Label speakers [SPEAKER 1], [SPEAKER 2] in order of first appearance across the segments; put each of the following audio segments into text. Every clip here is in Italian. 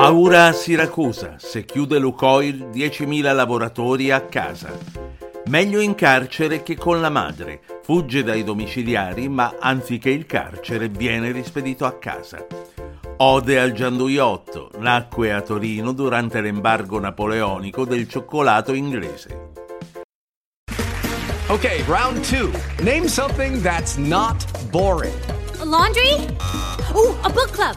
[SPEAKER 1] Paura a Siracusa, se chiude Lucoil 10.000 lavoratori a casa. Meglio in carcere che con la madre. Fugge dai domiciliari, ma anziché il carcere viene rispedito a casa. Ode al gianduiotto, nacque a Torino durante l'embargo napoleonico del cioccolato inglese.
[SPEAKER 2] Ok, round 2. Name something that's not boring.
[SPEAKER 3] A laundry? Ooh, a book club.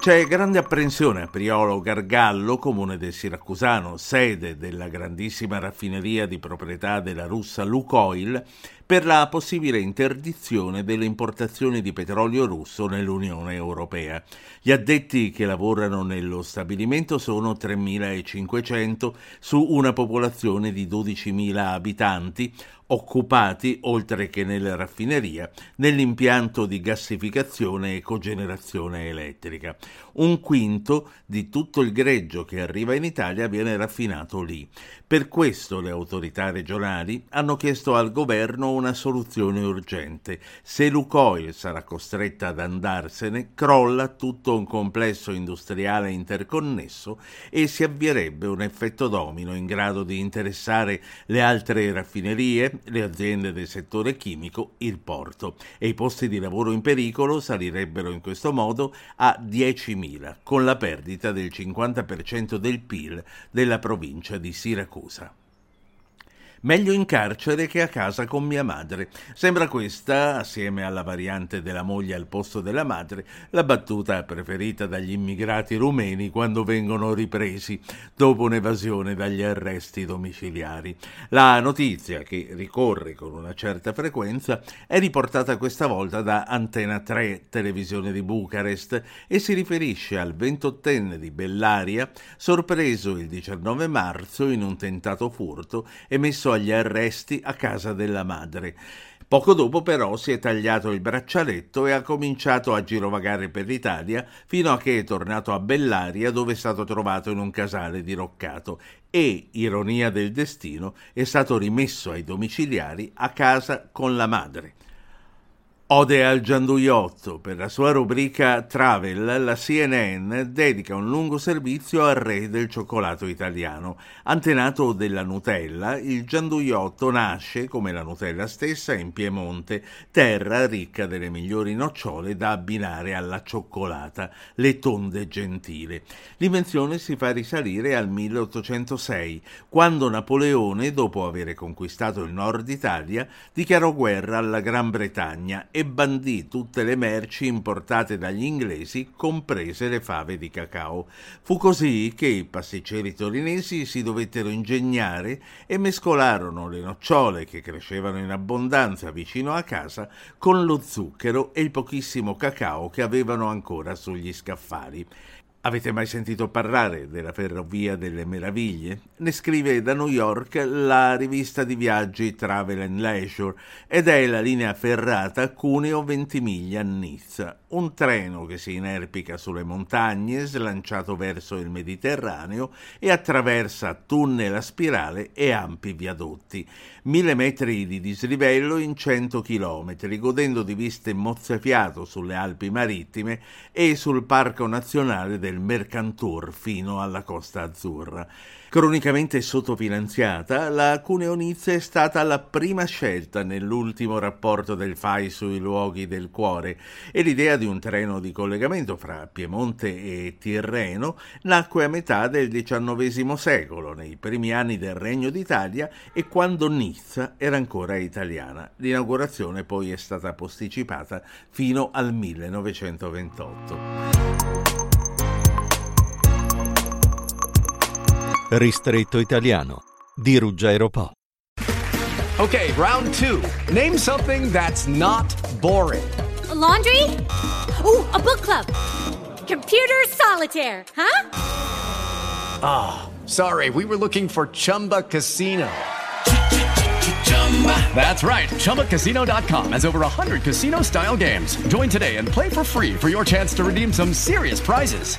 [SPEAKER 1] C'è grande apprensione a Priolo Gargallo, comune del Siracusano, sede della grandissima raffineria di proprietà della russa Lukoil, per la possibile interdizione delle importazioni di petrolio russo nell'Unione Europea. Gli addetti che lavorano nello stabilimento sono 3.500 su una popolazione di 12.000 abitanti, occupati, oltre che nella raffineria, nell'impianto di gassificazione e cogenerazione elettrica. Un quinto di tutto il greggio che arriva in Italia viene raffinato lì. Per questo le autorità regionali hanno chiesto al governo una soluzione urgente. Se Lucoil sarà costretta ad andarsene, crolla tutto un complesso industriale interconnesso e si avvierebbe un effetto domino in grado di interessare le altre raffinerie, le aziende del settore chimico, il porto e i posti di lavoro in pericolo salirebbero in questo modo a 10.000, con la perdita del 50% del PIL della provincia di Siracusa. Meglio in carcere che a casa con mia madre. Sembra questa, assieme alla variante della moglie al posto della madre, la battuta preferita dagli immigrati rumeni quando vengono ripresi dopo un'evasione dagli arresti domiciliari. La notizia, che ricorre con una certa frequenza, è riportata questa volta da Antena 3, televisione di Bucarest, e si riferisce al ventottenne di Bellaria, sorpreso il 19 marzo in un tentato furto e messo agli arresti a casa della madre. Poco dopo però si è tagliato il braccialetto e ha cominciato a girovagare per l'Italia fino a che è tornato a Bellaria dove è stato trovato in un casale diroccato e, ironia del destino, è stato rimesso ai domiciliari a casa con la madre. Ode al gianduiotto. Per la sua rubrica Travel, la CNN dedica un lungo servizio al re del cioccolato italiano. Antenato della Nutella, il gianduiotto nasce, come la Nutella stessa, in Piemonte, terra ricca delle migliori nocciole da abbinare alla cioccolata, le tonde gentile. L'invenzione si fa risalire al 1806, quando Napoleone, dopo aver conquistato il nord Italia, dichiarò guerra alla Gran Bretagna e bandì tutte le merci importate dagli inglesi, comprese le fave di cacao. Fu così che i pasticceri torinesi si dovettero ingegnare e mescolarono le nocciole che crescevano in abbondanza vicino a casa con lo zucchero e il pochissimo cacao che avevano ancora sugli scaffali. Avete mai sentito parlare della Ferrovia delle Meraviglie? Ne scrive da New York la rivista di viaggi Travel and Leisure ed è la linea ferrata Cuneo-Ventimiglia-Nizza, un treno che si inerpica sulle montagne, slanciato verso il Mediterraneo e attraversa tunnel a spirale e ampi viadotti. Mille metri di dislivello in cento chilometri, godendo di viste mozzafiato sulle Alpi marittime e sul Parco Nazionale del Mercantour fino alla Costa Azzurra. Cronicamente sottofinanziata, la Cuneonizza è stata la prima scelta nell'ultimo rapporto del FAI sui luoghi del cuore e l'idea di un treno di collegamento fra Piemonte e Tirreno nacque a metà del XIX secolo, nei primi anni del Regno d'Italia e quando Nizza era ancora italiana. L'inaugurazione poi è stata posticipata fino al 1928.
[SPEAKER 4] Ristretto italiano di Ruggero Po.
[SPEAKER 2] Ok, round 2. Name something that's not boring.
[SPEAKER 3] A laundry? Oh, a book club. Computer solitaire, huh?
[SPEAKER 2] Ah, oh, sorry. We were looking for Chumba Casino. That's right. ChumbaCasino.com has over 100 casino style games. Join today and play for free for your chance to redeem some serious prizes.